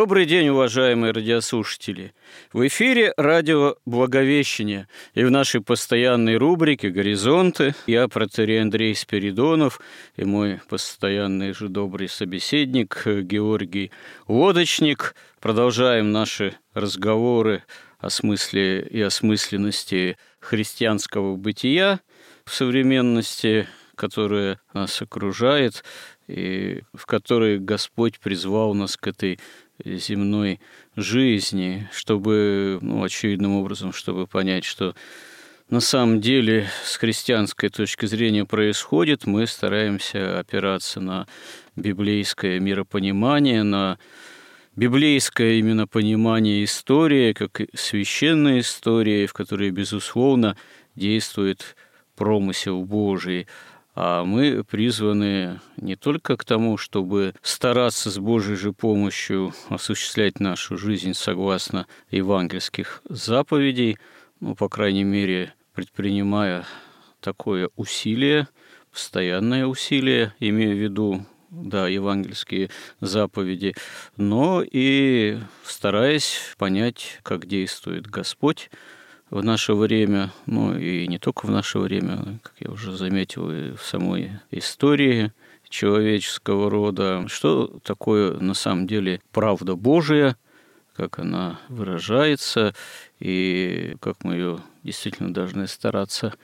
Добрый день, уважаемые радиослушатели! В эфире радио «Благовещение» и в нашей постоянной рубрике «Горизонты» я, протерей Андрей Спиридонов, и мой постоянный же добрый собеседник Георгий Лодочник. Продолжаем наши разговоры о смысле и осмысленности христианского бытия в современности, которая нас окружает, и в которой Господь призвал нас к этой земной жизни, чтобы, ну, очевидным образом, чтобы понять, что на самом деле с христианской точки зрения происходит, мы стараемся опираться на библейское миропонимание, на библейское именно понимание истории, как священная история, в которой, безусловно, действует промысел Божий, а мы призваны не только к тому, чтобы стараться с Божьей же помощью осуществлять нашу жизнь согласно евангельских заповедей, ну, по крайней мере, предпринимая такое усилие, постоянное усилие, имея в виду да, евангельские заповеди, но и стараясь понять, как действует Господь, в наше время, ну и не только в наше время, как я уже заметил, и в самой истории человеческого рода, что такое на самом деле правда Божия, как она выражается, и как мы ее действительно должны стараться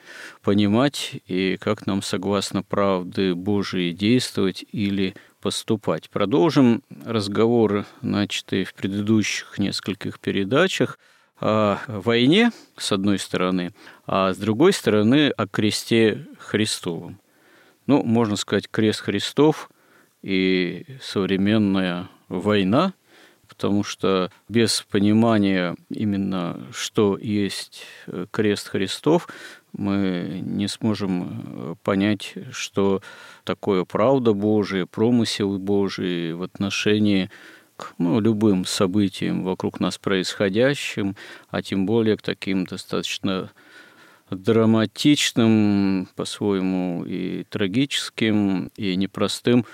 понимать, и как нам, согласно правды Божией, действовать или поступать. Продолжим разговоры, начатые в предыдущих нескольких передачах – войне, с одной стороны, а с другой стороны о кресте Христовом. Ну, можно сказать, крест Христов и современная война, потому что без понимания именно, что есть крест Христов, мы не сможем понять, что такое правда Божия, промысел Божий в отношении к ну, любым событиям вокруг нас происходящим, а тем более к таким достаточно драматичным, по-своему и трагическим, и непростым,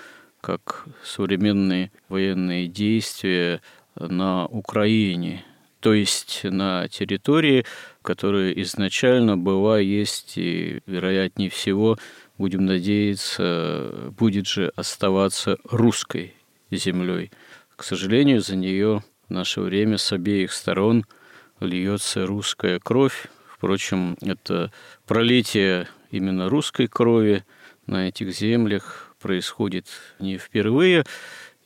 как современные военные действия на Украине, то есть на территории, которая изначально была, есть и, вероятнее всего, будем надеяться, будет же оставаться русской землей. К сожалению, за нее в наше время с обеих сторон льется русская кровь. Впрочем, это пролитие именно русской крови на этих землях происходит не впервые,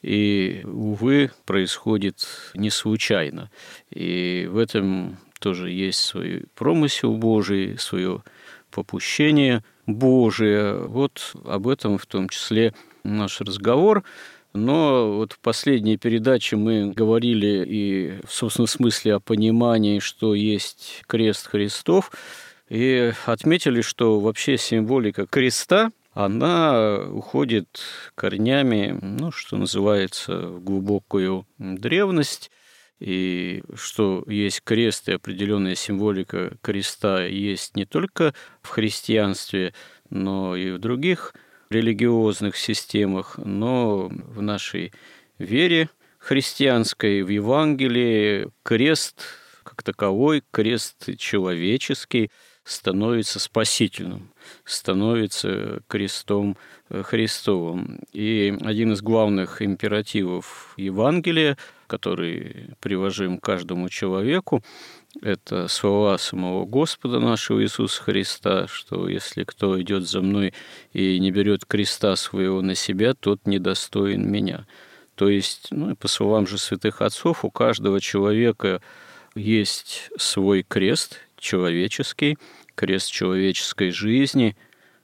и, увы, происходит не случайно. И в этом тоже есть свой промысел Божий, свое попущение Божие. Вот об этом в том числе наш разговор – но вот в последней передаче мы говорили и в собственном смысле о понимании, что есть крест Христов, и отметили, что вообще символика креста, она уходит корнями, ну, что называется, в глубокую древность, и что есть крест и определенная символика креста есть не только в христианстве, но и в других религиозных системах, но в нашей вере христианской, в Евангелии крест как таковой, крест человеческий становится спасительным, становится крестом Христовым. И один из главных императивов Евангелия, который привожим каждому человеку, это слова самого Господа нашего Иисуса Христа, что если кто идет за мной и не берет креста своего на себя, тот недостоин меня. То есть, ну, по словам же святых отцов, у каждого человека есть свой крест человеческий, крест человеческой жизни,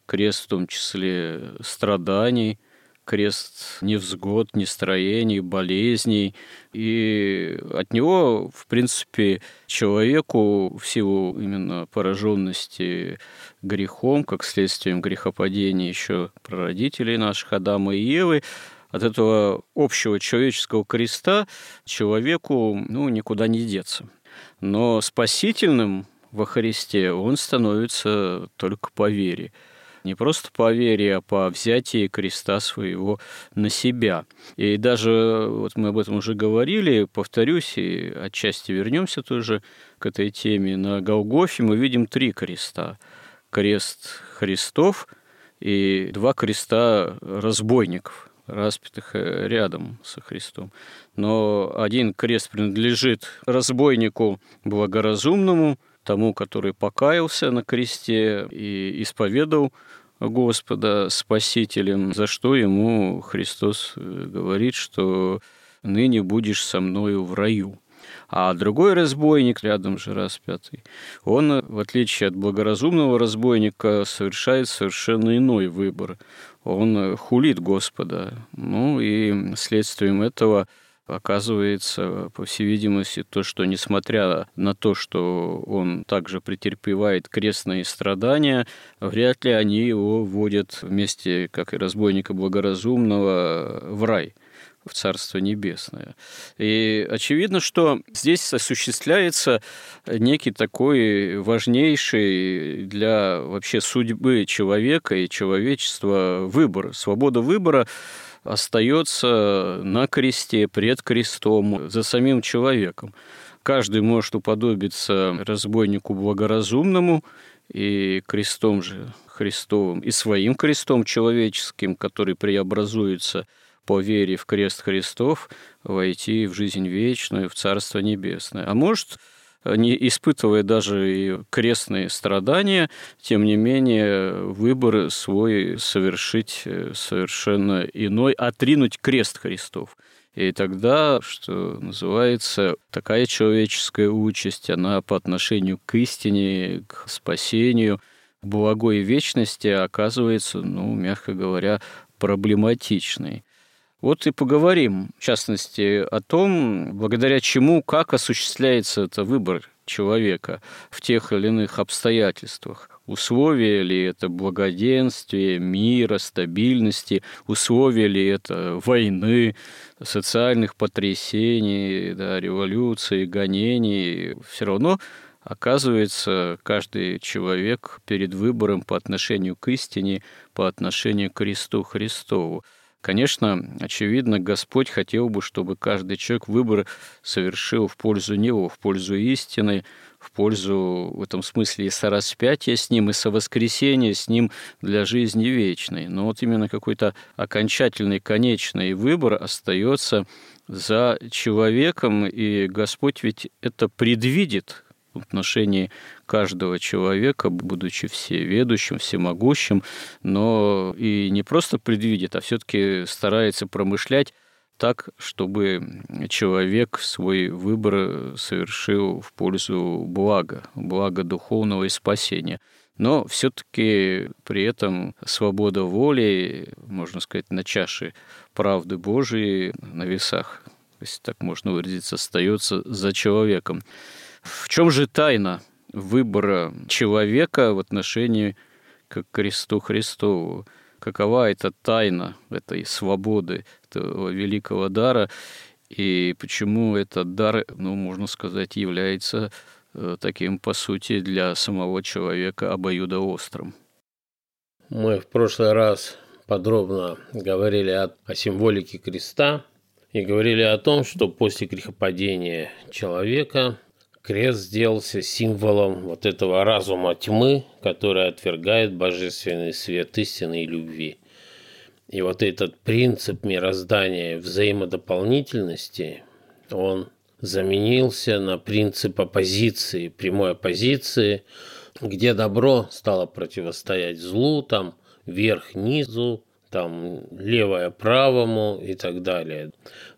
крест в том числе страданий, крест невзгод, нестроений, болезней. И от него, в принципе, человеку в силу именно пораженности грехом, как следствием грехопадения еще прародителей наших Адама и Евы, от этого общего человеческого креста человеку ну, никуда не деться. Но спасительным во Христе он становится только по вере не просто по вере, а по взятии креста своего на себя. И даже, вот мы об этом уже говорили, повторюсь, и отчасти вернемся тоже к этой теме, на Голгофе мы видим три креста. Крест Христов и два креста разбойников, распятых э, рядом со Христом. Но один крест принадлежит разбойнику благоразумному, тому, который покаялся на кресте и исповедовал Господа Спасителем, за что ему Христос э, говорит, что ныне будешь со мною в раю. А другой разбойник, рядом же распятый, он, в отличие от благоразумного разбойника, совершает совершенно иной выбор. Он хулит Господа. Ну и следствием этого оказывается, по всей видимости, то, что несмотря на то, что он также претерпевает крестные страдания, вряд ли они его вводят вместе, как и разбойника благоразумного, в рай в Царство Небесное. И очевидно, что здесь осуществляется некий такой важнейший для вообще судьбы человека и человечества выбор, свобода выбора, остается на кресте, пред крестом, за самим человеком. Каждый может уподобиться разбойнику благоразумному и крестом же Христовым, и своим крестом человеческим, который преобразуется по вере в крест Христов, войти в жизнь вечную, в Царство Небесное. А может, не испытывая даже и крестные страдания, тем не менее выбор свой совершить э, совершенно иной, отринуть крест Христов. И тогда, что называется, такая человеческая участь, она по отношению к истине, к спасению, к благой вечности оказывается, ну, мягко говоря, проблематичной. Вот и поговорим, в частности, о том, благодаря чему, как осуществляется это выбор человека в тех или иных обстоятельствах. Условия ли это благоденствия, мира, стабильности, условия ли это войны, социальных потрясений, да, революции, гонений, все равно оказывается каждый человек перед выбором по отношению к истине, по отношению к Христу Христову. Конечно, очевидно, Господь хотел бы, чтобы каждый человек выбор совершил в пользу Него, в пользу истины, в пользу в этом смысле и сораспятия с Ним, и совоскресения с Ним для жизни вечной. Но вот именно какой-то окончательный, конечный выбор остается за человеком, и Господь ведь это предвидит в отношении каждого человека, будучи всеведущим, всемогущим, но и не просто предвидит, а все-таки старается промышлять так, чтобы человек свой выбор совершил в пользу блага, блага духовного и спасения. Но все-таки при этом свобода воли, можно сказать, на чаше правды Божией на весах, если так можно выразиться, остается за человеком. В чем же тайна выбора человека в отношении к кресту Христову? Какова эта тайна этой свободы, этого великого дара, и почему этот дар, ну, можно сказать, является э, таким, по сути, для самого человека обоюдоострым? Мы в прошлый раз подробно говорили о, о символике креста и говорили о том, что после грехопадения человека Крест сделался символом вот этого разума тьмы, который отвергает божественный свет истины и любви. И вот этот принцип мироздания взаимодополнительности, он заменился на принцип оппозиции, прямой оппозиции, где добро стало противостоять злу, там верх низу, там левое правому и так далее.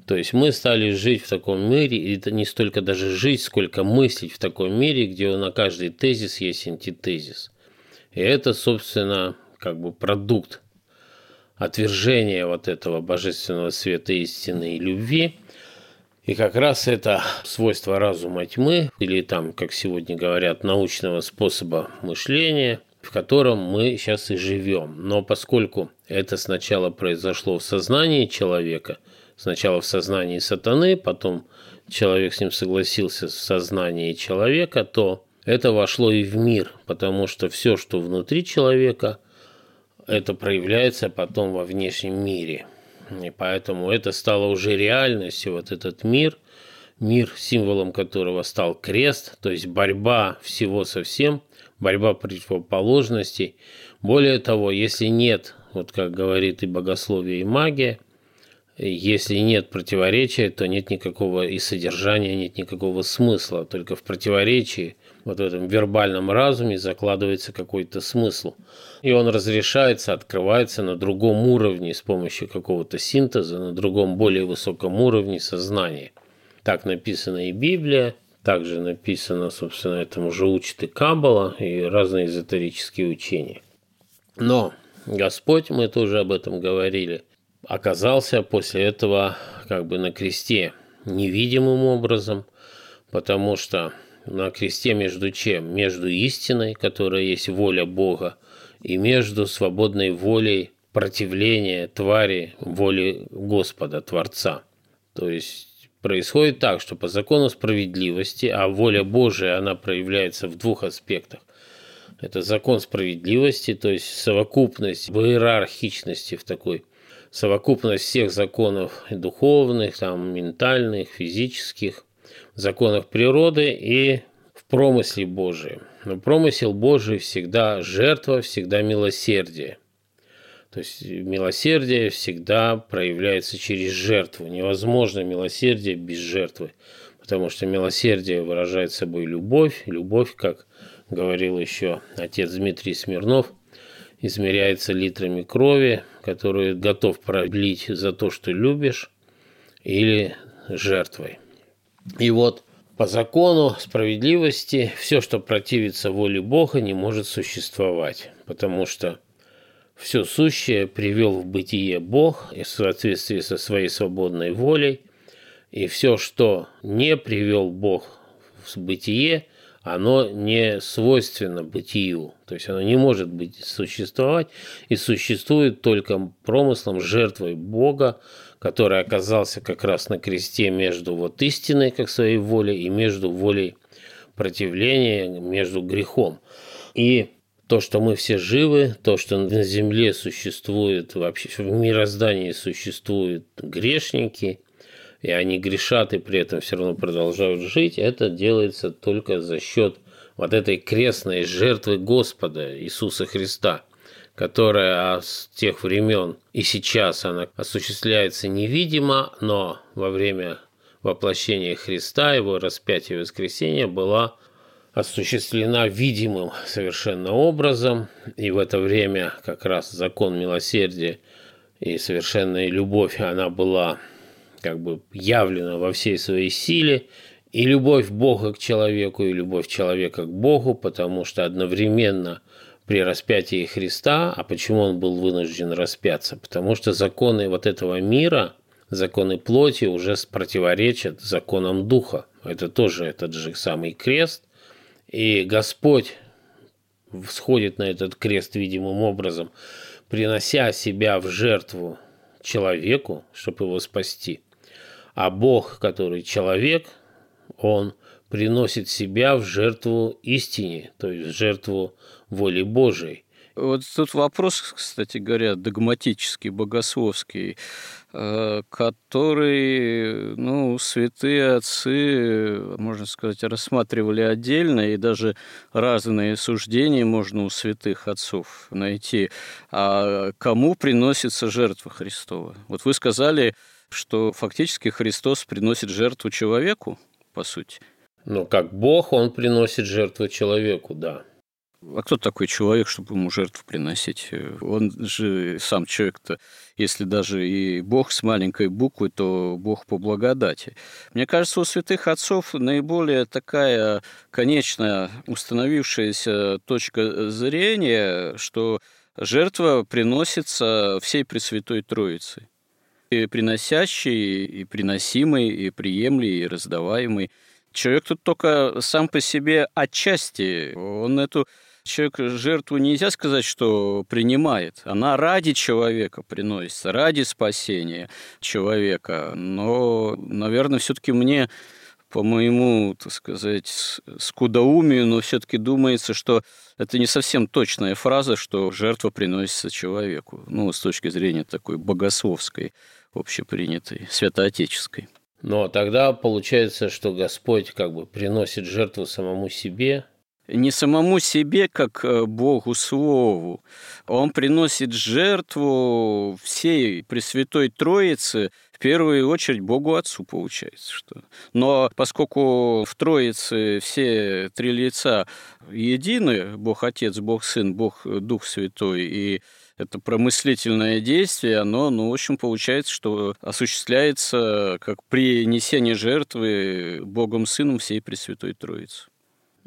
То есть мы стали жить в таком мире, и это не столько даже жить, сколько мыслить в таком мире, где на каждый тезис есть антитезис. И это, собственно, как бы продукт отвержения вот этого божественного света истины и любви. И как раз это свойство разума тьмы, или там, как сегодня говорят, научного способа мышления, в котором мы сейчас и живем. Но поскольку это сначала произошло в сознании человека – Сначала в сознании сатаны, потом человек с ним согласился в сознании человека, то это вошло и в мир, потому что все, что внутри человека, это проявляется потом во внешнем мире. И поэтому это стало уже реальностью, вот этот мир, мир, символом которого стал крест, то есть борьба всего со всем, борьба противоположностей. Более того, если нет, вот как говорит и богословие, и магия, если нет противоречия, то нет никакого и содержания, нет никакого смысла. Только в противоречии, вот в этом вербальном разуме закладывается какой-то смысл. И он разрешается, открывается на другом уровне с помощью какого-то синтеза, на другом более высоком уровне сознания. Так написана и Библия, также написано, собственно, этому же учит и Каббала, и разные эзотерические учения. Но Господь, мы тоже об этом говорили – оказался после этого как бы на кресте невидимым образом, потому что на кресте между чем? Между истиной, которая есть воля Бога, и между свободной волей противления твари воли Господа, Творца. То есть происходит так, что по закону справедливости, а воля Божия, она проявляется в двух аспектах. Это закон справедливости, то есть совокупность в иерархичности в такой совокупность всех законов духовных, там, ментальных, физических, законов природы и в промысле Божием. Но промысел Божий всегда жертва, всегда милосердие. То есть милосердие всегда проявляется через жертву. Невозможно милосердие без жертвы, потому что милосердие выражает собой любовь. Любовь, как говорил еще отец Дмитрий Смирнов – измеряется литрами крови, которую готов пролить за то, что любишь, или жертвой. И вот по закону справедливости все, что противится воле Бога, не может существовать, потому что все сущее привел в бытие Бог в соответствии со своей свободной волей, и все, что не привел Бог в бытие, оно не свойственно бытию, то есть оно не может быть существовать и существует только промыслом, жертвой Бога, который оказался как раз на кресте между вот истиной, как своей волей, и между волей противления, между грехом. И то, что мы все живы, то, что на земле существует, вообще в мироздании существуют грешники, и они грешат и при этом все равно продолжают жить, это делается только за счет вот этой крестной жертвы Господа Иисуса Христа, которая с тех времен и сейчас она осуществляется невидимо, но во время воплощения Христа, его распятия и воскресения была осуществлена видимым совершенно образом, и в это время как раз закон милосердия и совершенная любовь, она была как бы явлена во всей своей силе, и любовь Бога к человеку, и любовь человека к Богу, потому что одновременно при распятии Христа, а почему он был вынужден распяться? Потому что законы вот этого мира, законы плоти уже противоречат законам Духа. Это тоже этот же самый крест. И Господь всходит на этот крест видимым образом, принося себя в жертву человеку, чтобы его спасти. А Бог, который человек, он приносит себя в жертву истине, то есть в жертву воли Божией. Вот тут вопрос, кстати говоря, догматический, богословский, э, который ну, святые отцы, можно сказать, рассматривали отдельно, и даже разные суждения можно у святых отцов найти. А кому приносится жертва Христова? Вот вы сказали, что фактически Христос приносит жертву человеку, по сути. Ну, как Бог, он приносит жертву человеку, да. А кто такой человек, чтобы ему жертву приносить? Он же сам человек-то, если даже и Бог с маленькой буквы, то Бог по благодати. Мне кажется, у святых отцов наиболее такая конечная установившаяся точка зрения, что жертва приносится всей Пресвятой Троице. И приносящий, и приносимый, и приемлый, и раздаваемый. Человек тут только сам по себе отчасти. Он эту человек жертву нельзя сказать, что принимает. Она ради человека приносится, ради спасения человека. Но, наверное, все-таки мне по моему, так сказать, скудоумию, но все-таки думается, что это не совсем точная фраза, что жертва приносится человеку. Ну, с точки зрения такой богословской, общепринятой, святоотеческой. Но тогда получается, что Господь как бы приносит жертву самому себе, не самому себе, как э, Богу Слову. Он приносит жертву всей Пресвятой Троице, в первую очередь Богу Отцу получается. Что. Но поскольку в Троице все три лица едины, Бог Отец, Бог Сын, Бог Дух Святой, и это промыслительное действие, оно, ну, в общем, получается, что осуществляется как принесение жертвы Богом Сыном всей Пресвятой Троицы.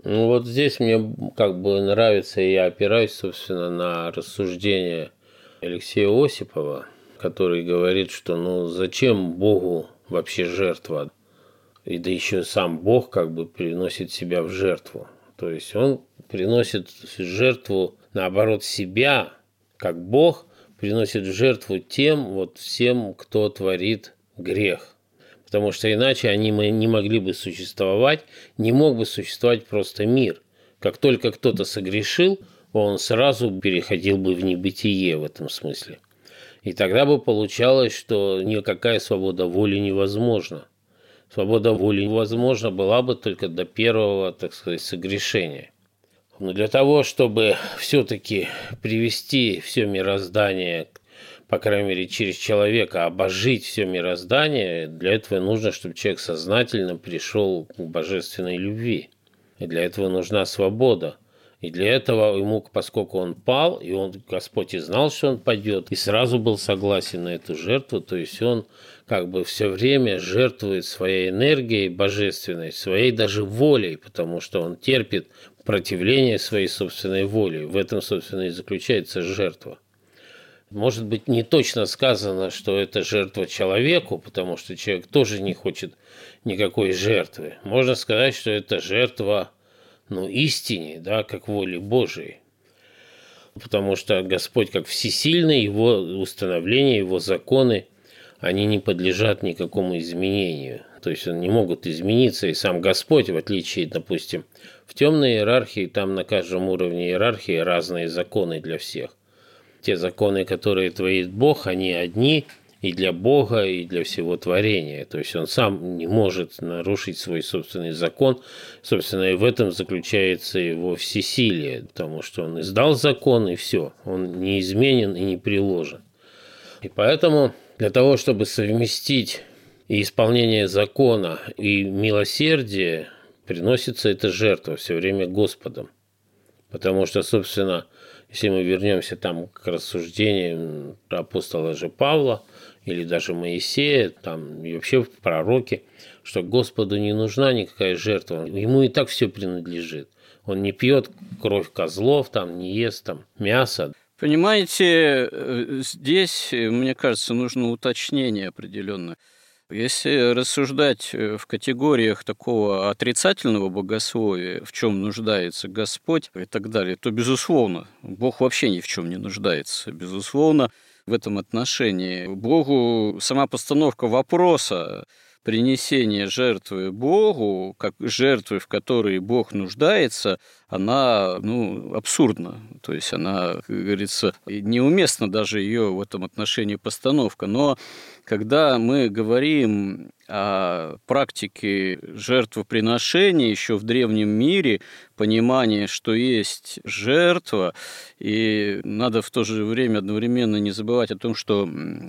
Ну вот здесь мне как бы нравится, и я опираюсь, собственно, на рассуждение Алексея Осипова, который говорит, что ну зачем Богу вообще жертва? И да еще сам Бог как бы приносит себя в жертву. То есть он приносит жертву, наоборот, себя, как Бог приносит жертву тем, вот всем, кто творит грех потому что иначе они не могли бы существовать, не мог бы существовать просто мир. Как только кто-то согрешил, он сразу переходил бы в небытие в этом смысле. И тогда бы получалось, что никакая свобода воли невозможна. Свобода воли возможна была бы только до первого, так сказать, согрешения. Но для того, чтобы все-таки привести все мироздание по крайней мере, через человека обожить все мироздание, для этого нужно, чтобы человек сознательно пришел к божественной любви. И для этого нужна свобода. И для этого ему, поскольку он пал, и он, Господь и знал, что он пойдет, и сразу был согласен на эту жертву, то есть он как бы все время жертвует своей энергией божественной, своей даже волей, потому что он терпит противление своей собственной воли. В этом, собственно, и заключается жертва. Может быть, не точно сказано, что это жертва человеку, потому что человек тоже не хочет никакой жертвы. Можно сказать, что это жертва ну, истине, да, как воле Божией. Потому что Господь как всесильный, его установления, его законы, они не подлежат никакому изменению. То есть они не могут измениться, и сам Господь, в отличие, допустим, в темной иерархии, там на каждом уровне иерархии разные законы для всех те законы, которые творит Бог, они одни и для Бога, и для всего творения. То есть он сам не может нарушить свой собственный закон. Собственно, и в этом заключается его всесилие, потому что он издал закон, и все. Он не изменен и не приложен. И поэтому для того, чтобы совместить и исполнение закона, и милосердие, приносится эта жертва все время Господом. Потому что, собственно, если мы вернемся там к рассуждениям апостола же Павла или даже Моисея, там и вообще в пророке, что Господу не нужна никакая жертва, ему и так все принадлежит. Он не пьет кровь козлов, там, не ест там мясо. Понимаете, э, здесь, мне кажется, нужно уточнение определенное. Если рассуждать э, в категориях такого отрицательного богословия, в чем нуждается Господь и так далее, то, безусловно, Бог вообще ни в чем не нуждается. Безусловно, в этом отношении Богу сама постановка вопроса принесения жертвы Богу, как жертвы, в которой Бог нуждается, она ну, абсурдна. То есть она, как говорится, неуместна даже ее в этом отношении постановка. Но когда мы говорим о практике жертвоприношения еще в древнем мире, понимание, что есть жертва, и надо в то же время одновременно не забывать о том, что,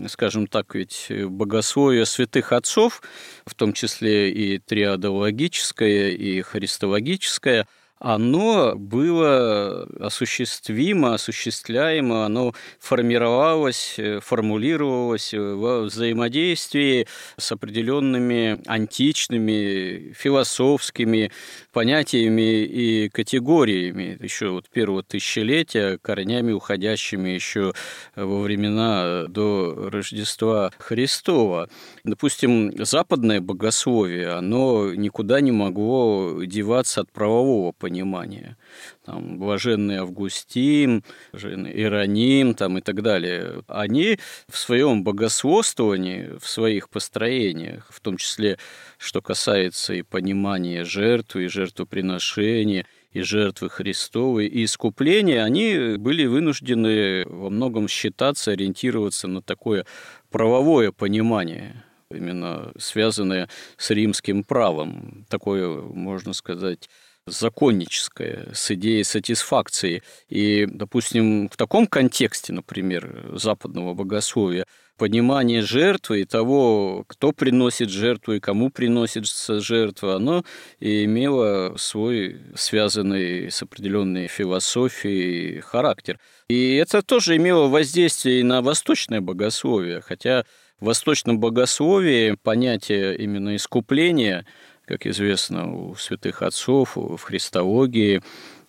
скажем так, ведь богословие святых отцов, в том числе и триадологическое, и христологическое – оно было осуществимо, осуществляемо, оно формировалось, э, формулировалось во взаимодействии с определенными античными философскими понятиями и категориями еще вот первого тысячелетия, корнями уходящими еще во времена до Рождества Христова. Допустим, западное богословие, оно никуда не могло деваться от правового понимания. Там, блаженный Августин, блаженный Ироним там, и так далее. Они в своем богословствовании, в своих построениях, в том числе, что касается и понимания жертвы, и жертвоприношения, и жертвы Христовой, и искупления, они были вынуждены во многом считаться, ориентироваться на такое правовое понимание именно связанное с римским правом. Такое, можно сказать, законническое, с идеей сатисфакции. И, допустим, в таком контексте, например, западного богословия, понимание жертвы и того, кто приносит жертву и кому приносится жертва, оно имело свой связанный с определенной философией характер. И это тоже имело воздействие и на восточное богословие, хотя в восточном богословии понятие именно искупления, как известно у святых отцов, в христологии,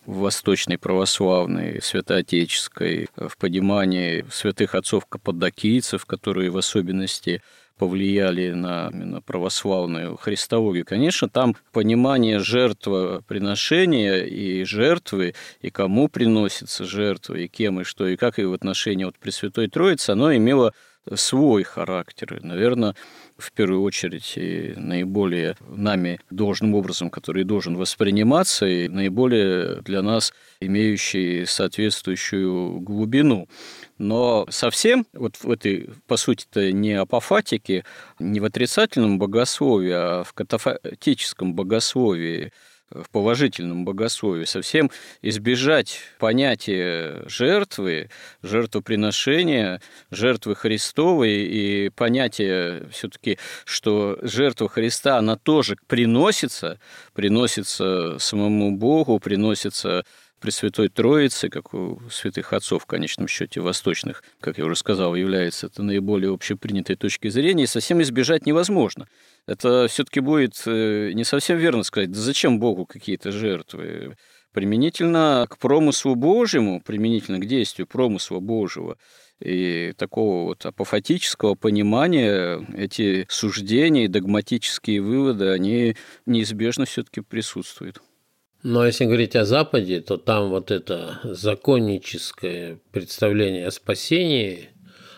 в восточной православной, святоотеческой, в понимании святых отцов каппадокийцев, которые в особенности повлияли на именно православную христологию. Конечно, там понимание жертвоприношения и жертвы, и кому приносится жертва, и кем, и что, и как, и в отношении вот Пресвятой Троицы, оно имело свой характер. И, наверное, в первую очередь и наиболее нами должным образом, который должен восприниматься, и наиболее для нас имеющий соответствующую глубину. Но совсем вот в этой, по сути-то, не апофатике, не в отрицательном богословии, а в катафатическом богословии – в положительном богословии, совсем избежать понятия жертвы, жертвоприношения, жертвы Христовой и понятия все-таки, что жертва Христа, она тоже приносится, приносится самому Богу, приносится Пресвятой Троицы, как у святых отцов, в конечном счете, восточных, как я уже сказал, является это наиболее общепринятой точки зрения, и совсем избежать невозможно. Это все-таки будет э, не совсем верно сказать, да зачем Богу какие-то жертвы? Применительно к промыслу Божьему, применительно к действию промысла Божьего, и такого вот апофатического понимания эти суждения и догматические выводы, они неизбежно все-таки присутствуют. Но если говорить о Западе, то там вот это законническое представление о спасении,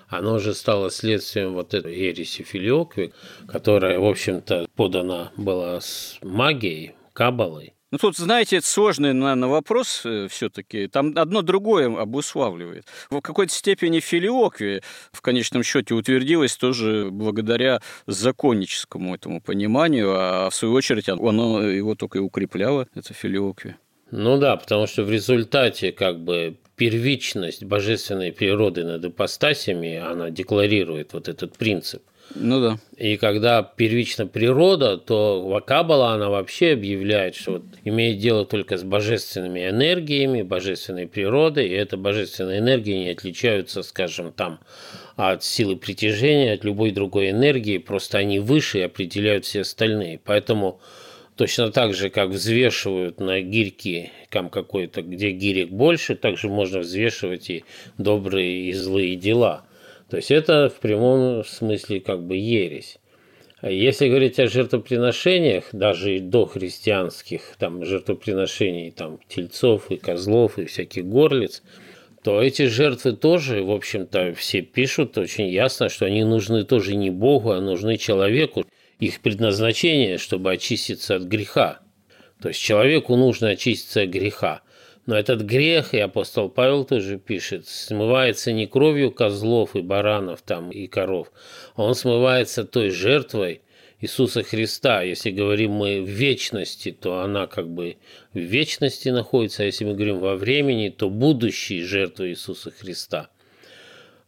оно уже стало следствием вот этой ереси Филиокви, которая, в общем-то, подана была с магией, кабалой. Ну, тут, знаете, это сложный, наверное, вопрос э, все-таки. Там одно другое обуславливает. В какой-то степени филиоквия в конечном счете утвердилась тоже благодаря законническому этому пониманию, а в свою очередь оно его только и укрепляло, это филиоквия. Ну да, потому что в результате как бы первичность божественной природы над ипостасями, она декларирует вот этот принцип. Ну да. И когда первична природа, то Вакабала, она вообще объявляет, что вот имеет дело только с божественными энергиями, божественной природой, и эта божественная энергия не отличаются, скажем, там от силы притяжения, от любой другой энергии, просто они выше и определяют все остальные. Поэтому точно так же, как взвешивают на гирьки там какой-то, где гирек больше, также можно взвешивать и добрые и злые дела – то есть это в прямом смысле как бы ересь. А если говорить о жертвоприношениях, даже и до христианских там, жертвоприношений там, тельцов и козлов и всяких горлиц, то эти жертвы тоже, в общем-то, все пишут очень ясно, что они нужны тоже не Богу, а нужны человеку. Их предназначение, чтобы очиститься от греха. То есть человеку нужно очиститься от греха. Но этот грех, и апостол Павел тоже пишет, смывается не кровью козлов и баранов там и коров, а он смывается той жертвой Иисуса Христа. Если говорим мы в вечности, то она как бы в вечности находится, а если мы говорим во времени, то будущей жертвой Иисуса Христа.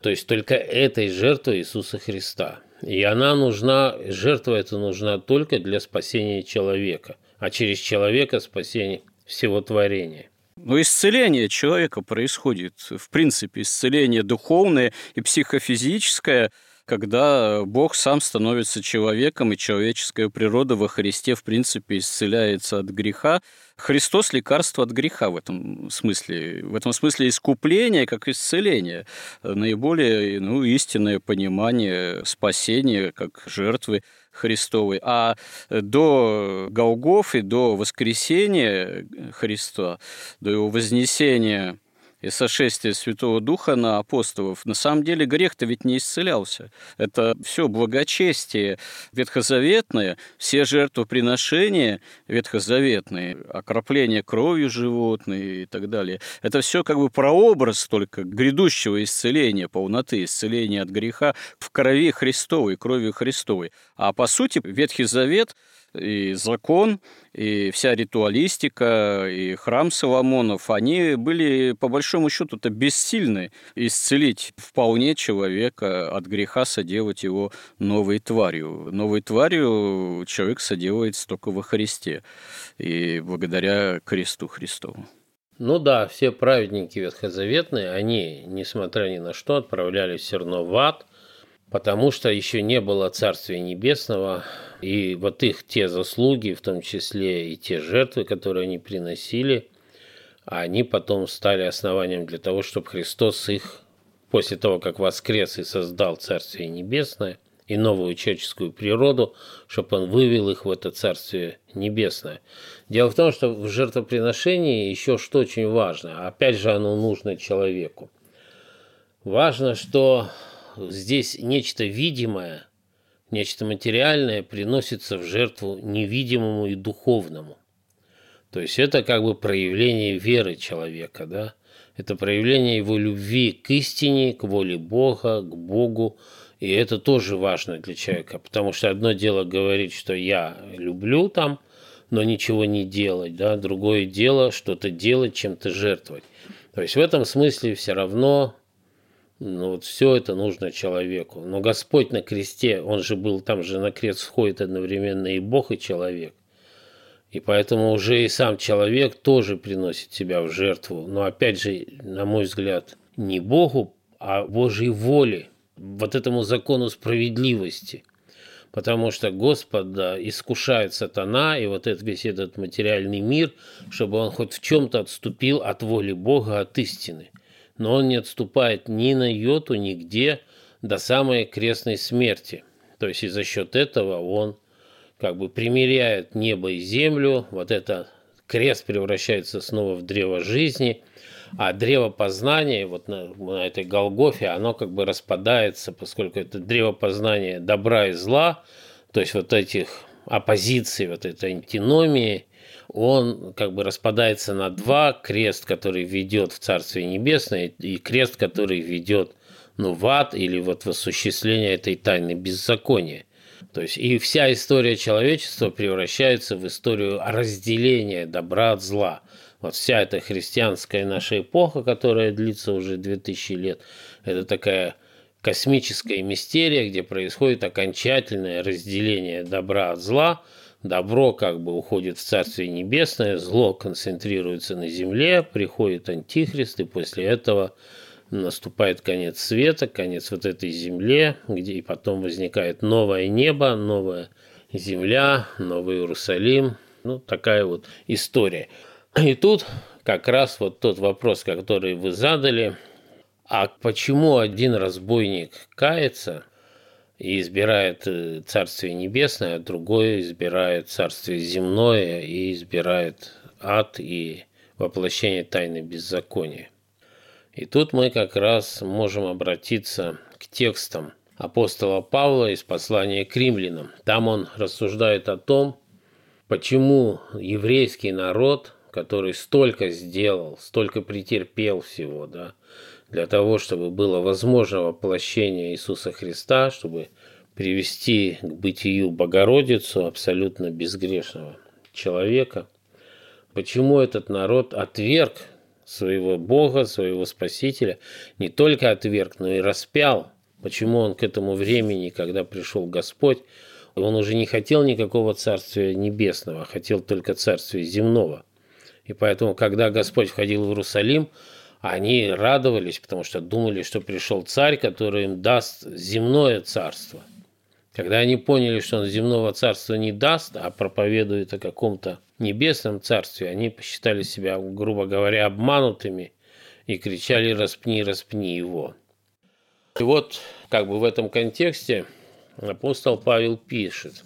То есть только этой жертвой Иисуса Христа. И она нужна, жертва эта нужна только для спасения человека, а через человека спасение всего творения. Но исцеление человека происходит, в принципе, исцеление духовное и психофизическое – когда Бог сам становится человеком, и человеческая природа во Христе, в принципе, исцеляется от греха. Христос – лекарство от греха в этом смысле. В этом смысле искупление как исцеление. Наиболее ну, истинное понимание спасения как жертвы Христовой. А до Голгофы, до воскресения Христа, до его вознесения и сошествие Святого Духа на апостолов, на самом деле грех-то ведь не исцелялся. Это все благочестие ветхозаветное, все жертвоприношения ветхозаветные, окропление кровью животных и так далее. Это все как бы прообраз только грядущего исцеления, полноты, исцеления от греха в крови Христовой, кровью Христовой. А по сути Ветхий Завет и закон, и вся ритуалистика, и храм Соломонов, они были, по большому счету-то, бессильны исцелить вполне человека от греха, соделать его новой тварью. Новой тварью человек соделается только во Христе, и благодаря кресту Христову. Ну да, все праведники ветхозаветные, они, несмотря ни на что, отправлялись все равно в ад, потому что еще не было Царствия Небесного, и вот их те заслуги, в том числе и те жертвы, которые они приносили, они потом стали основанием для того, чтобы Христос их, после того, как воскрес и создал Царствие Небесное и новую человеческую природу, чтобы он вывел их в это Царствие Небесное. Дело в том, что в жертвоприношении еще что очень важно, опять же оно нужно человеку. Важно, что здесь нечто видимое – нечто материальное приносится в жертву невидимому и духовному. То есть это как бы проявление веры человека, да? Это проявление его любви к истине, к воле Бога, к Богу. И это тоже важно для человека, потому что одно дело говорить, что я люблю там, но ничего не делать, да? другое дело что-то делать, чем-то жертвовать. То есть в этом смысле все равно ну, вот все это нужно человеку. Но Господь на кресте, Он же был, там же на крест входит одновременно и Бог, и человек. И поэтому уже и сам человек тоже приносит себя в жертву. Но опять же, на мой взгляд, не Богу, а Божьей воле, вот этому закону справедливости. Потому что Господа искушает сатана и вот этот, весь этот материальный мир, чтобы он хоть в чем-то отступил от воли Бога, от истины но он не отступает ни на йоту, нигде до самой крестной смерти. То есть и за счет этого он как бы примиряет небо и землю, вот это крест превращается снова в древо жизни, а древо познания, вот на, на этой Голгофе, оно как бы распадается, поскольку это древо познания добра и зла, то есть вот этих оппозиций, вот этой антиномии, он как бы распадается на два. Крест, который ведет в Царствие Небесное, и крест, который ведет ну, в ад или вот в осуществление этой тайны беззакония. То есть и вся история человечества превращается в историю разделения добра от зла. Вот вся эта христианская наша эпоха, которая длится уже 2000 лет, это такая космическая мистерия, где происходит окончательное разделение добра от зла – Добро как бы уходит в Царствие Небесное, зло концентрируется на земле, приходит Антихрист, и после этого наступает конец света, конец вот этой земле, где и потом возникает новое небо, новая земля, новый Иерусалим. Ну, такая вот история. И тут как раз вот тот вопрос, который вы задали, а почему один разбойник кается – и избирает э, Царствие Небесное, а другой избирает Царствие Земное и избирает ад и воплощение тайны беззакония. И тут мы как раз можем обратиться к текстам апостола Павла из послания к римлянам. Там он рассуждает о том, почему еврейский народ, который столько сделал, столько претерпел всего, да, для того, чтобы было возможно воплощение Иисуса Христа, чтобы привести к бытию Богородицу, абсолютно безгрешного человека. Почему этот народ отверг своего Бога, своего Спасителя, не только отверг, но и распял. Почему он к этому времени, когда пришел Господь, он уже не хотел никакого Царствия Небесного, а хотел только Царствия Земного. И поэтому, когда Господь входил в Иерусалим, они радовались, потому что думали, что пришел царь, который им даст земное царство. Когда они поняли, что он земного царства не даст, а проповедует о каком-то небесном царстве, они посчитали себя, грубо говоря, обманутыми и кричали «распни, распни его». И вот как бы в этом контексте апостол Павел пишет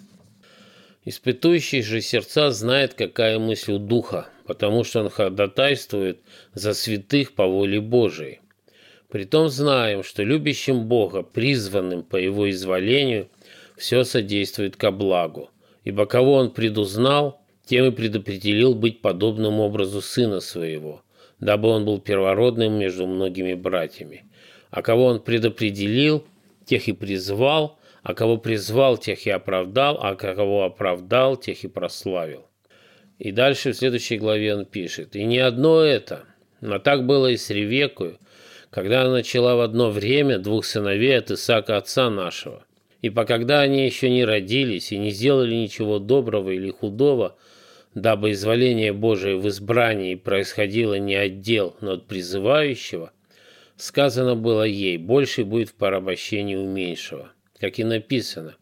«Испытующий же сердца знает, какая мысль у Духа, потому что он ходатайствует за святых по воле Божией. Притом знаем, что любящим Бога, призванным по его изволению, все содействует ко благу, ибо кого он предузнал, тем и предопределил быть подобным образу сына своего, дабы он был первородным между многими братьями. А кого он предопределил, тех и призвал, а кого призвал, тех и оправдал, а кого оправдал, тех и прославил. И дальше в следующей главе он пишет, «И не одно это, но так было и с Ревекою, когда она начала в одно время двух сыновей от Исаака отца нашего. И покогда они еще не родились и не сделали ничего доброго или худого, дабы изволение Божие в избрании происходило не от дел, но от призывающего, сказано было ей, больше будет в порабощении у меньшего. Как и написано,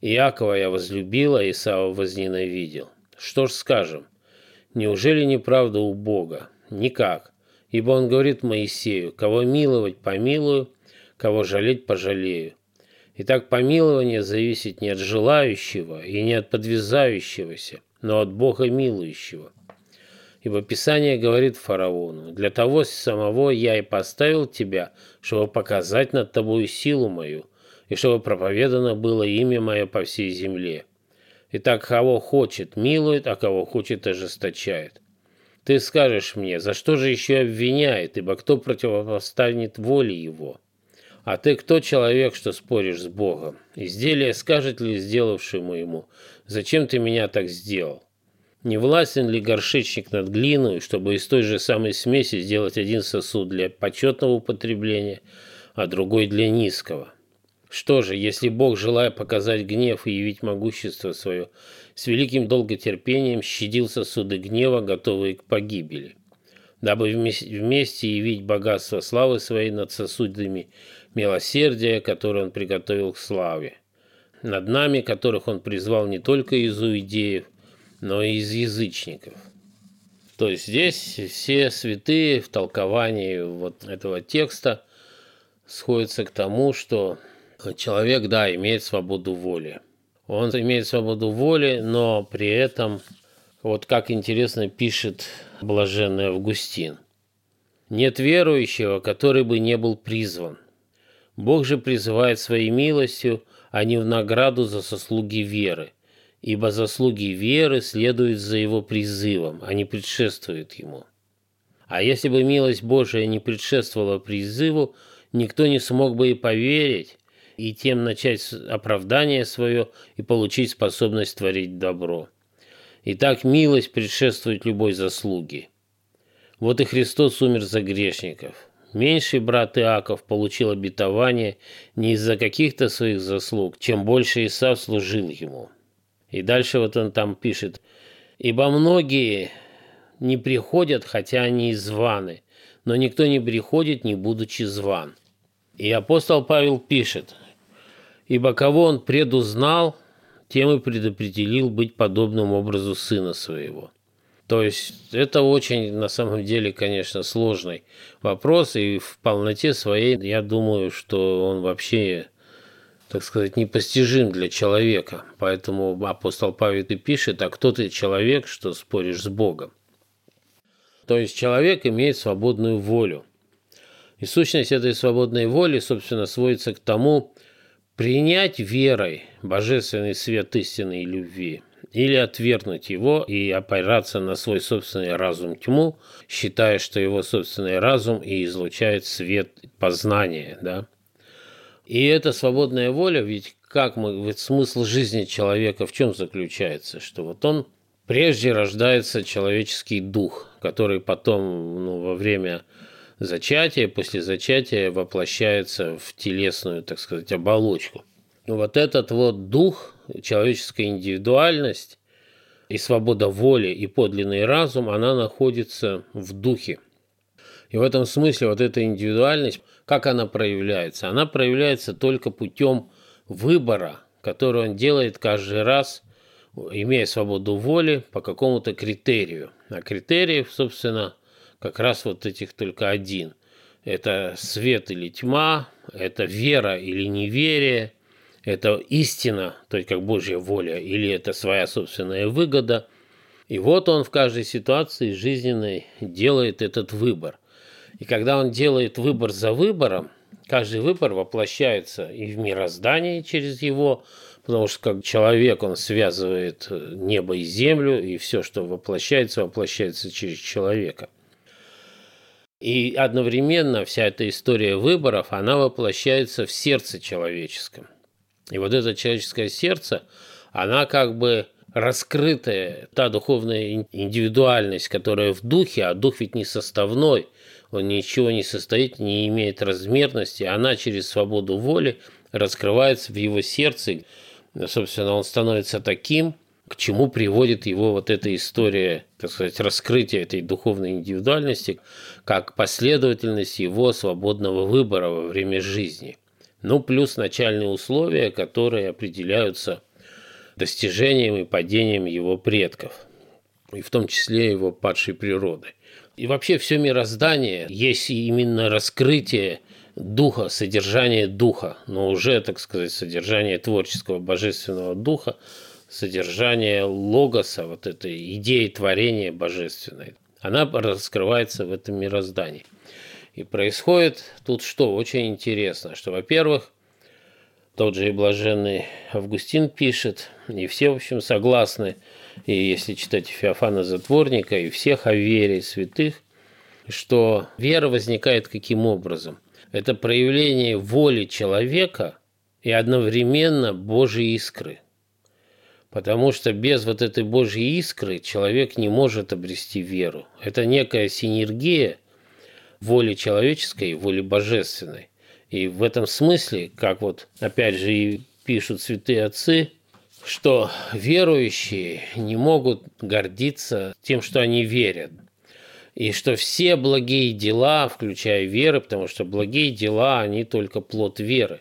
Иакова я возлюбила, а Исава возненавидел. Что ж скажем? Неужели неправда у Бога? Никак. Ибо он говорит Моисею, кого миловать помилую, кого жалеть пожалею. Итак, помилование зависит не от желающего и не от подвязающегося, но от Бога милующего. Ибо Писание говорит фараону, «Для того самого я и поставил тебя, чтобы показать над тобою силу мою, и чтобы проповедано было имя мое по всей земле». Итак, кого хочет, милует, а кого хочет, ожесточает. Ты скажешь мне, за что же еще обвиняет, ибо кто противопоставит воле его? А ты кто человек, что споришь с Богом? Изделие скажет ли сделавшему ему, зачем ты меня так сделал? Не властен ли горшечник над глиной, чтобы из той же самой смеси сделать один сосуд для почетного употребления, а другой для низкого? Что же, если Бог, желая показать гнев и явить могущество свое, с великим долготерпением щадил сосуды гнева, готовые к погибели, дабы вместе явить богатство славы своей над сосудами милосердия, которое Он приготовил к славе, над нами, которых Он призвал не только из иудеев, но и из язычников. То есть здесь все святые в толковании вот этого текста сходятся к тому, что человек, да, имеет свободу воли. Он имеет свободу воли, но при этом, вот как интересно пишет блаженный Августин, нет верующего, который бы не был призван. Бог же призывает своей милостью, а не в награду за заслуги веры, ибо заслуги веры следуют за его призывом, а не предшествуют ему. А если бы милость Божия не предшествовала призыву, никто не смог бы и поверить, и тем начать оправдание свое и получить способность творить добро. Итак, милость предшествует любой заслуге. Вот и Христос умер за грешников. Меньший брат Иаков получил обетование не из-за каких-то своих заслуг, чем больше Исав служил ему. И дальше вот он там пишет, «Ибо многие не приходят, хотя они и званы, но никто не приходит, не будучи зван». И апостол Павел пишет, Ибо кого он предузнал, тем и предопределил быть подобным образу сына своего. То есть это очень, на самом деле, конечно, сложный вопрос, и в полноте своей я думаю, что он вообще, так сказать, непостижим для человека. Поэтому апостол Павел и пишет, а кто ты человек, что споришь с Богом? То есть человек имеет свободную волю. И сущность этой свободной воли, собственно, сводится к тому, принять верой божественный свет истинной любви или отвергнуть его и опираться на свой собственный разум тьму, считая, что его собственный разум и излучает свет познания, да. И эта свободная воля, ведь как мы, ведь смысл жизни человека в чем заключается, что вот он прежде рождается человеческий дух, который потом ну, во время зачатие, после зачатия воплощается в телесную, так сказать, оболочку. Вот этот вот дух, человеческая индивидуальность, и свобода воли, и подлинный разум, она находится в духе. И в этом смысле вот эта индивидуальность, как она проявляется? Она проявляется только путем выбора, который он делает каждый раз, имея свободу воли по какому-то критерию. А критериев, собственно, как раз вот этих только один. Это свет или тьма, это вера или неверие, это истина, то есть как Божья воля, или это своя собственная выгода. И вот он в каждой ситуации жизненной делает этот выбор. И когда он делает выбор за выбором, каждый выбор воплощается и в мироздании через его, потому что как человек он связывает небо и землю, и все, что воплощается, воплощается через человека. И одновременно вся эта история выборов, она воплощается в сердце человеческом. И вот это человеческое сердце, она как бы раскрытая, та духовная индивидуальность, которая в духе, а дух ведь не составной, он ничего не состоит, не имеет размерности, она через свободу воли раскрывается в его сердце. Собственно, он становится таким, к чему приводит его вот эта история, так сказать, раскрытия этой духовной индивидуальности, как последовательность его свободного выбора во время жизни. Ну, плюс начальные условия, которые определяются достижением и падением его предков, и в том числе его падшей природы. И вообще все мироздание есть именно раскрытие духа, содержание духа, но уже, так сказать, содержание творческого божественного духа, содержание логоса, вот этой идеи творения божественной. Она раскрывается в этом мироздании. И происходит тут что очень интересно, что, во-первых, тот же и блаженный Августин пишет, и все, в общем, согласны, и если читать Феофана Затворника, и всех о вере святых, что вера возникает каким образом? Это проявление воли человека и одновременно Божьей искры. Потому что без вот этой Божьей искры человек не может обрести веру. Это некая синергия воли человеческой воли божественной. И в этом смысле, как вот опять же и пишут святые отцы, что верующие не могут гордиться тем, что они верят. И что все благие дела, включая веры, потому что благие дела, они только плод веры.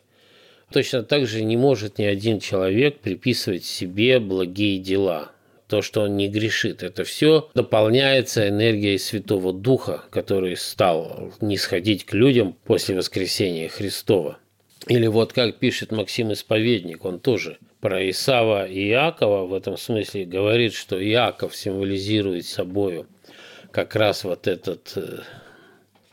Точно так же не может ни один человек приписывать себе благие дела то, что он не грешит. Это все дополняется энергией Святого Духа, который стал нисходить к людям после воскресения Христова. Или вот как пишет Максим Исповедник, он тоже про Исава и Иакова в этом смысле говорит, что Иаков символизирует собою как раз вот этот э,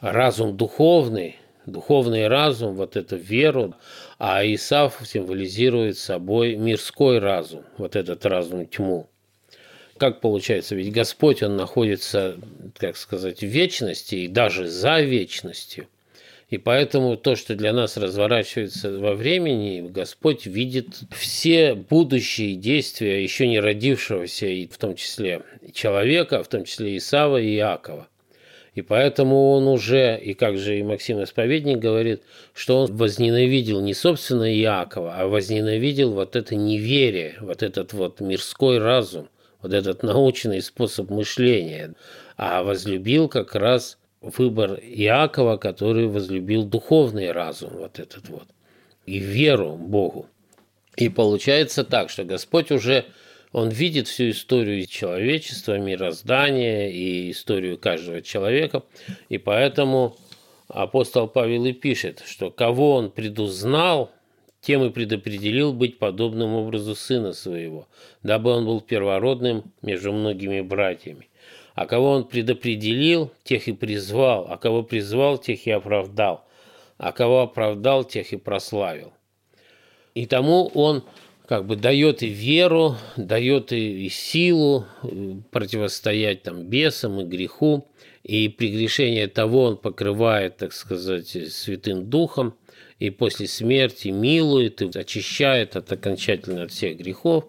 разум духовный, духовный разум, вот эту веру, а Исав символизирует собой мирской разум, вот этот разум тьму как получается, ведь Господь, Он находится, как сказать, в вечности и даже за вечностью. И поэтому то, что для нас разворачивается во времени, Господь видит все будущие действия еще не родившегося, и в том числе человека, в том числе Исава и Иакова. И поэтому он уже, и как же и Максим Исповедник говорит, что он возненавидел не собственно Иакова, а возненавидел вот это неверие, вот этот вот мирской разум – вот этот научный способ мышления, а возлюбил как раз выбор Иакова, который возлюбил духовный разум, вот этот вот, и веру Богу. И получается так, что Господь уже, Он видит всю историю человечества, мироздания и историю каждого человека, и поэтому апостол Павел и пишет, что кого Он предузнал – тем и предопределил быть подобным образу сына своего, дабы он был первородным между многими братьями. А кого он предопределил, тех и призвал, а кого призвал, тех и оправдал, а кого оправдал, тех и прославил. И тому он как бы дает и веру, дает и, силу э, противостоять там бесам и греху, и прегрешение того он покрывает, так сказать, Святым Духом – и после смерти милует и очищает от окончательно от всех грехов,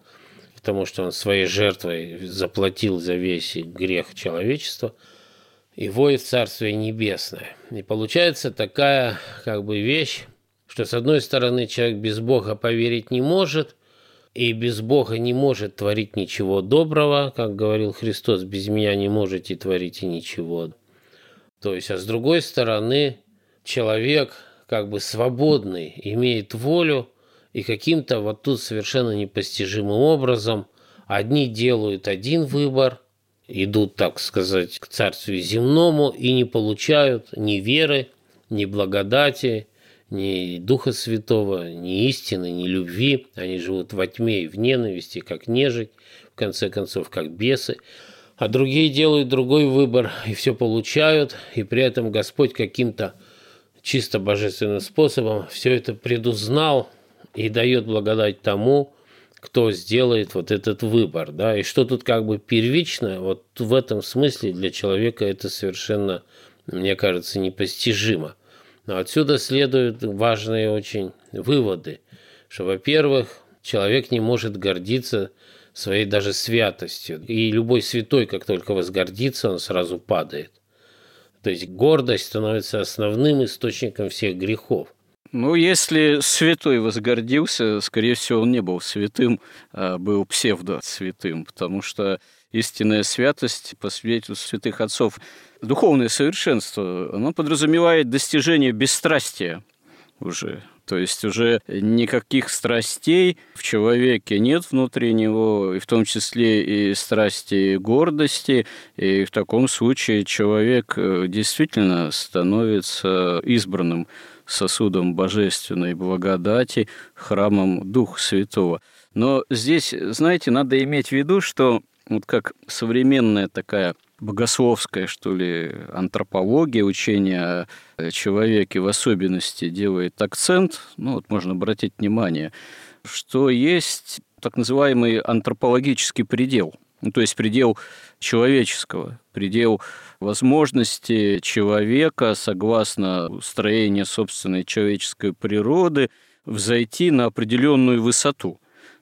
потому что он своей жертвой заплатил за весь грех человечества, и воет Царствие Небесное. И получается такая как бы вещь, что с одной стороны человек без Бога поверить не может, и без Бога не может творить ничего доброго, как говорил Христос, без меня не можете творить и ничего. То есть, а с другой стороны, человек как бы свободный, имеет волю, и каким-то вот тут совершенно непостижимым образом одни делают один выбор, идут, так сказать, к Царству Земному и не получают ни веры, ни благодати, ни Духа Святого, ни истины, ни любви. Они живут во тьме и в ненависти, как нежить, в конце концов, как бесы. А другие делают другой выбор и все получают, и при этом Господь каким-то чисто божественным способом все это предузнал и дает благодать тому, кто сделает вот этот выбор. Да? И что тут как бы первично, вот в этом смысле для человека это совершенно, мне кажется, непостижимо. Но отсюда следуют важные очень выводы, что, во-первых, человек не может гордиться своей даже святостью. И любой святой, как только возгордится, он сразу падает. То есть гордость становится основным источником всех грехов. Ну, если святой возгордился, скорее всего, он не был святым, а был псевдо-святым, потому что истинная святость, по свидетельству святых отцов, духовное совершенство, оно подразумевает достижение бесстрастия уже. То есть уже никаких страстей в человеке нет внутри него, и в том числе и страсти гордости. И в таком случае человек э, действительно становится избранным сосудом божественной благодати, храмом Духа Святого. Но здесь, знаете, надо иметь в виду, что вот как современная такая богословская, что ли, антропология, учение о человеке в особенности делает акцент, ну вот можно обратить внимание, что есть так называемый антропологический предел, ну, то есть предел человеческого, предел возможности человека, согласно строению собственной человеческой природы, взойти на определенную высоту.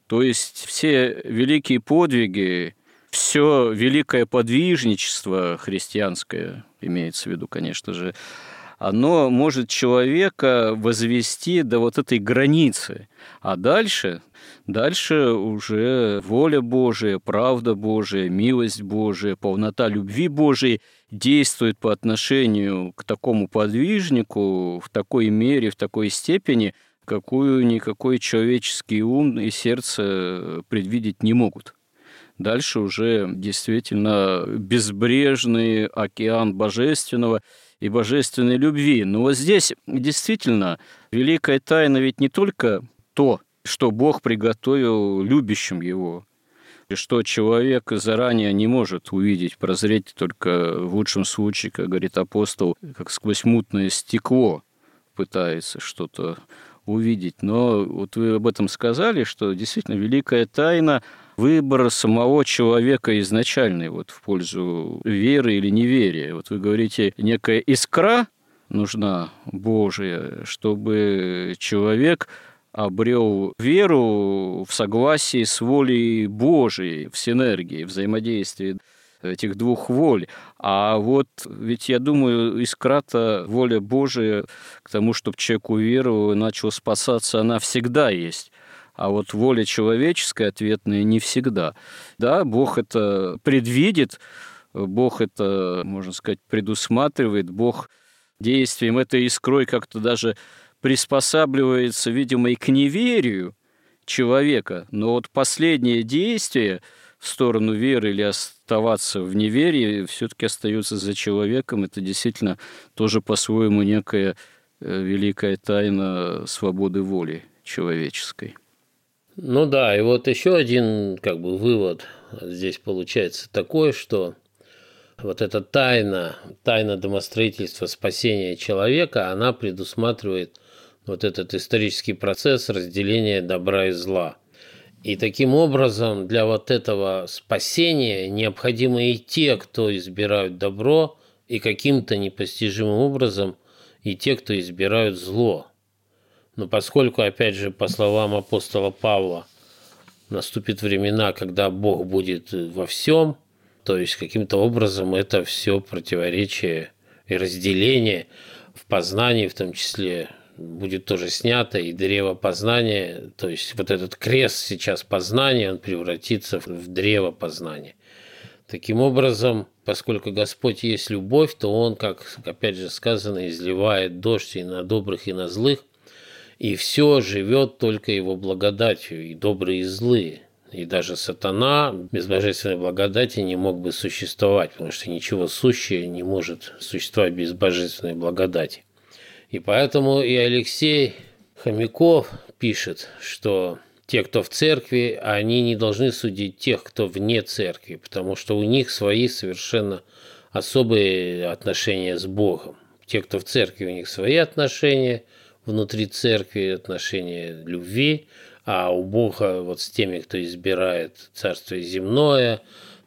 То есть все великие подвиги, все великое подвижничество христианское, имеется в виду, конечно же, оно может человека возвести до вот этой границы. А дальше, дальше уже воля Божия, правда Божия, милость Божия, полнота любви Божией действует по отношению к такому подвижнику в такой мере, в такой степени, какую никакой человеческий ум и сердце предвидеть не могут. Дальше уже действительно безбрежный океан божественного и божественной любви. Но вот здесь действительно великая тайна ведь не только то, что Бог приготовил любящим его, и что человек заранее не может увидеть, прозреть только в лучшем случае, как говорит апостол, как сквозь мутное стекло пытается что-то увидеть. Но вот вы об этом сказали, что действительно великая тайна выбор самого человека изначальный вот в пользу веры или неверия. Вот вы говорите, некая искра нужна Божия, чтобы человек обрел веру в согласии с волей Божией, в синергии, взаимодействии этих двух воль. А вот ведь я думаю, искра-то воля Божия к тому, чтобы человек уверовал и начал спасаться, она всегда есть а вот воля человеческая ответная не всегда. Да, Бог это предвидит, Бог это, можно сказать, предусматривает, Бог действием этой искрой как-то даже приспосабливается, видимо, и к неверию человека. Но вот последнее действие в сторону веры или оставаться в неверии все-таки остается за человеком. Это действительно тоже по-своему некая э, великая тайна свободы воли человеческой. Ну да, и вот еще один как бы вывод здесь получается такой, что вот эта тайна, тайна домостроительства спасения человека, она предусматривает вот этот исторический процесс разделения добра и зла. И таким образом для вот этого спасения необходимы и те, кто избирают добро, и каким-то непостижимым образом и те, кто избирают зло. Но поскольку, опять же, по словам апостола Павла, наступит времена, когда Бог будет во всем, то есть каким-то образом это все противоречие и разделение в познании, в том числе будет тоже снято, и древо познания, то есть вот этот крест сейчас познания, он превратится в древо познания. Таким образом, поскольку Господь есть любовь, то Он, как опять же сказано, изливает дождь и на добрых, и на злых, и все живет только Его благодатью, и добрые, и злые. И даже сатана без божественной благодати не мог бы существовать, потому что ничего сущее не может существовать без божественной благодати. И поэтому и Алексей Хомяков пишет, что те, кто в церкви, они не должны судить тех, кто вне церкви, потому что у них свои совершенно особые отношения с Богом. Те, кто в церкви, у них свои отношения внутри церкви, отношения любви, а у Бога вот с теми, кто избирает царство земное,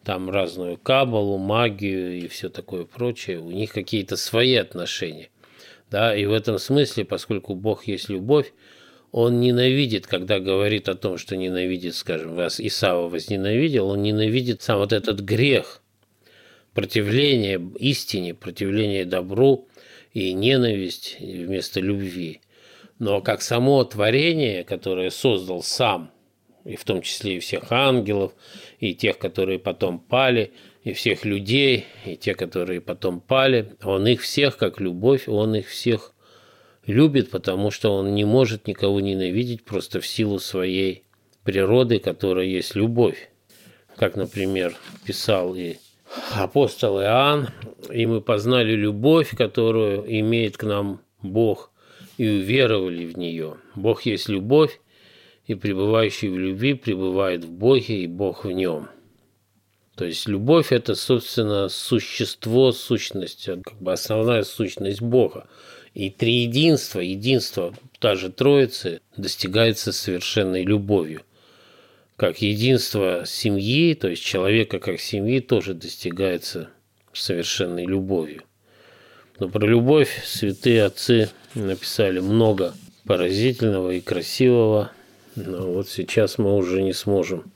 там разную кабалу, магию и все такое прочее, у них какие-то свои отношения. Да, и в этом смысле, поскольку Бог есть любовь, он ненавидит, когда говорит о том, что ненавидит, скажем, вас Исава возненавидел, он ненавидит сам вот этот грех, противление истине, противление добру и ненависть вместо любви. Но как само творение, которое создал сам, и в том числе и всех ангелов, и тех, которые потом пали – и всех людей, и те, которые потом пали. Он их всех, как любовь, он их всех любит, потому что он не может никого ненавидеть просто в силу своей природы, которая есть любовь. Как, например, писал и апостол Иоанн, и мы познали любовь, которую имеет к нам Бог, и уверовали в нее. Бог есть любовь, и пребывающий в любви пребывает в Боге, и Бог в нем – то есть любовь – это, собственно, существо, сущность, как бы основная сущность Бога. И триединство, единство, та же Троицы, достигается совершенной любовью. Как единство семьи, то есть человека как семьи, тоже достигается совершенной любовью. Но про любовь святые отцы написали много поразительного и красивого, но вот сейчас мы уже не сможем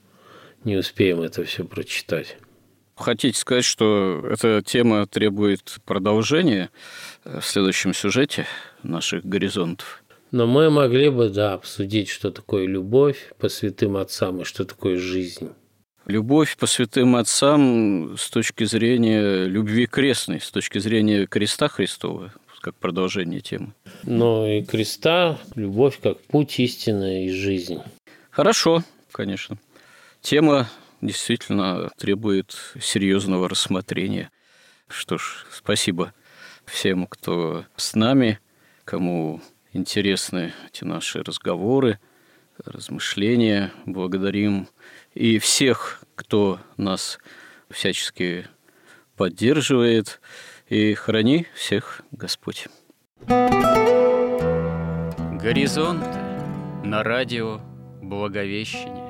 не успеем это все прочитать. Хотите сказать, что эта тема требует продолжения в следующем сюжете наших горизонтов? Но мы могли бы, да, обсудить, что такое любовь по святым отцам и что такое жизнь. Любовь по святым отцам с точки зрения любви крестной, с точки зрения креста Христова, как продолжение темы. Но и креста, любовь как путь истины и жизнь. Хорошо, конечно. Тема действительно требует серьезного рассмотрения. Что ж, спасибо всем, кто с нами, кому интересны эти наши разговоры, размышления. Благодарим и всех, кто нас всячески поддерживает. И храни всех Господь. Горизонт на радио Благовещение.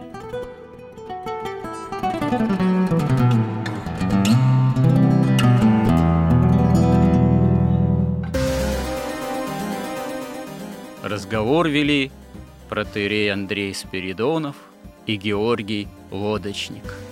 Разговор вели протерей Андрей Спиридонов и Георгий Лодочник –